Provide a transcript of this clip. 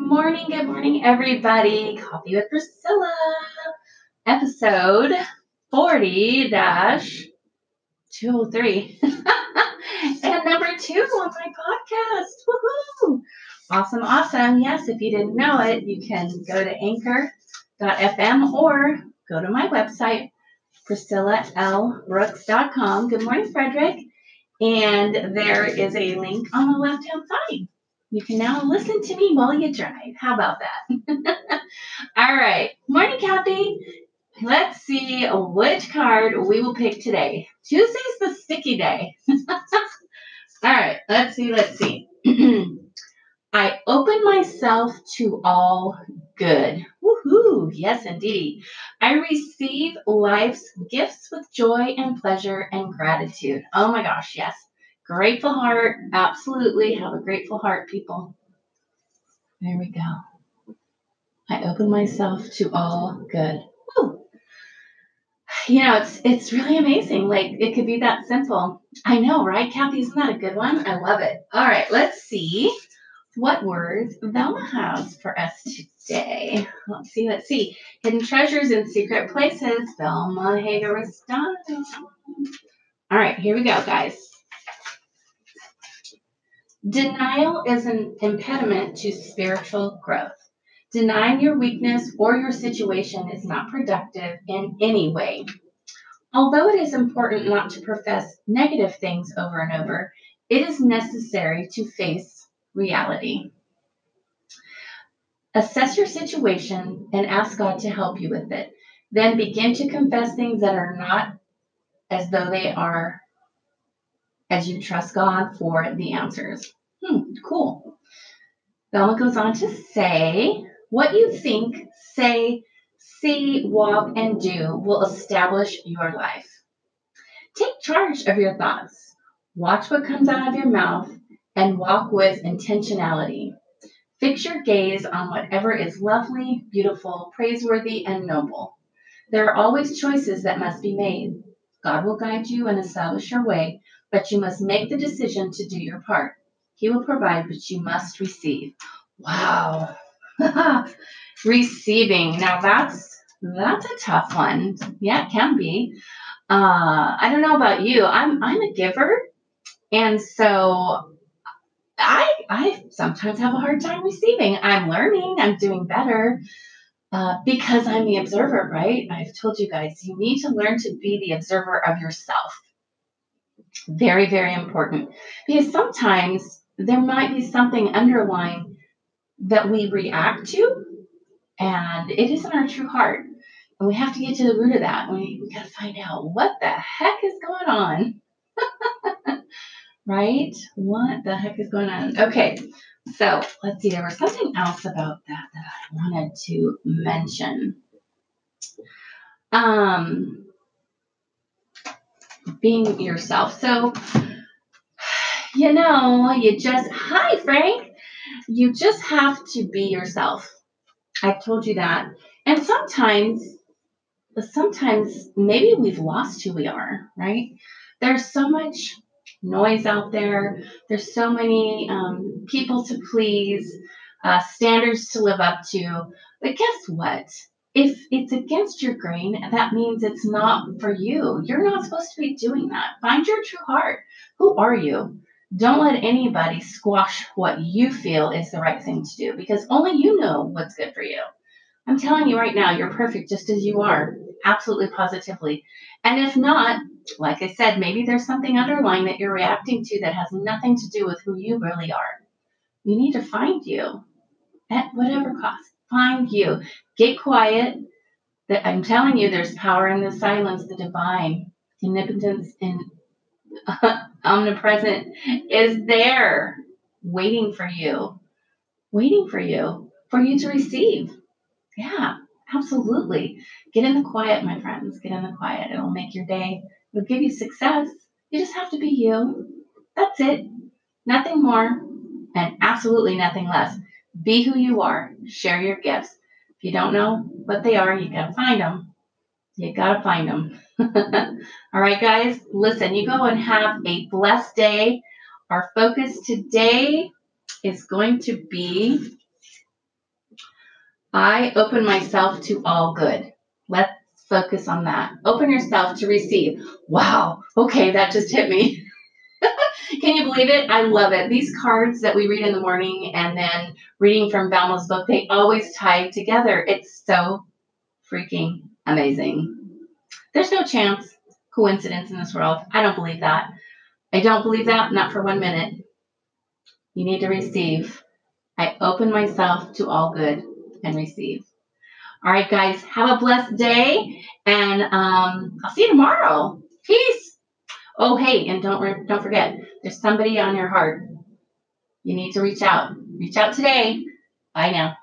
morning, good morning, everybody. Coffee with Priscilla, episode 40 203. and number two on my podcast. Woohoo! Awesome, awesome. Yes, if you didn't know it, you can go to anchor.fm or go to my website, priscillalbrooks.com. Good morning, Frederick. And there is a link on the left hand side. You can now listen to me while you drive. How about that? All right. Morning, Kathy. Let's see which card we will pick today. Tuesday's the sticky day. All right. Let's see. Let's see. I open myself to all good. Woohoo! Yes, indeed. I receive life's gifts with joy and pleasure and gratitude. Oh my gosh, yes. Grateful heart. Absolutely. Have a grateful heart, people. There we go. I open myself to all good. Woo. You know, it's it's really amazing. Like it could be that simple. I know, right? Kathy, isn't that a good one? I love it. All right, let's see what words Velma has for us today. Let's see, let's see. Hidden treasures in secret places. Velma Hager All right, here we go, guys. Denial is an impediment to spiritual growth. Denying your weakness or your situation is not productive in any way. Although it is important not to profess negative things over and over, it is necessary to face reality. Assess your situation and ask God to help you with it. Then begin to confess things that are not as though they are as you trust God for the answers. Hmm, cool. Velma goes on to say, what you think, say, see, walk, and do will establish your life. Take charge of your thoughts. Watch what comes out of your mouth and walk with intentionality. Fix your gaze on whatever is lovely, beautiful, praiseworthy, and noble. There are always choices that must be made. God will guide you and establish your way, but you must make the decision to do your part. He will provide, but you must receive. Wow. Receiving. Now that's that's a tough one. Yeah, it can be. Uh, I don't know about you. I'm I'm a giver, and so I I sometimes have a hard time receiving. I'm learning. I'm doing better. Uh, because I'm the observer, right? I've told you guys, you need to learn to be the observer of yourself. Very, very important. Because sometimes there might be something underlying that we react to, and it isn't our true heart. And we have to get to the root of that. We, we got to find out what the heck is going on. right? What the heck is going on? Okay, so let's see. There was something else about that that I wanted to mention. Um, being yourself. So, you know, you just, hi, Frank, you just have to be yourself. I've told you that. And sometimes, sometimes maybe we've lost who we are, right? There's so much noise out there. There's so many um, people to please, uh, standards to live up to. But guess what? If it's against your grain, that means it's not for you. You're not supposed to be doing that. Find your true heart. Who are you? Don't let anybody squash what you feel is the right thing to do because only you know what's good for you. I'm telling you right now, you're perfect just as you are, absolutely positively. And if not, like I said, maybe there's something underlying that you're reacting to that has nothing to do with who you really are. You need to find you at whatever cost. Find you. Get quiet. That I'm telling you, there's power in the silence, the divine, omnipotence, and omnipresent is there, waiting for you, waiting for you, for you to receive. Yeah, absolutely. Get in the quiet, my friends. Get in the quiet. It'll make your day It'll give you success. You just have to be you. That's it. Nothing more and absolutely nothing less. Be who you are. Share your gifts. If you don't know what they are, you gotta find them. You gotta find them. All right, guys, listen, you go and have a blessed day. Our focus today is going to be I open myself to all good. Let's focus on that. Open yourself to receive. Wow. Okay, that just hit me. Can you believe it? I love it. These cards that we read in the morning and then reading from Valma's book, they always tie together. It's so freaking amazing. There's no chance coincidence in this world. I don't believe that. I don't believe that, not for one minute. You need to receive. I open myself to all good and receive. All right, guys, have a blessed day, and um, I'll see you tomorrow. Peace. Oh, hey, and don't re- don't forget, there's somebody on your heart. You need to reach out. Reach out today. Bye now.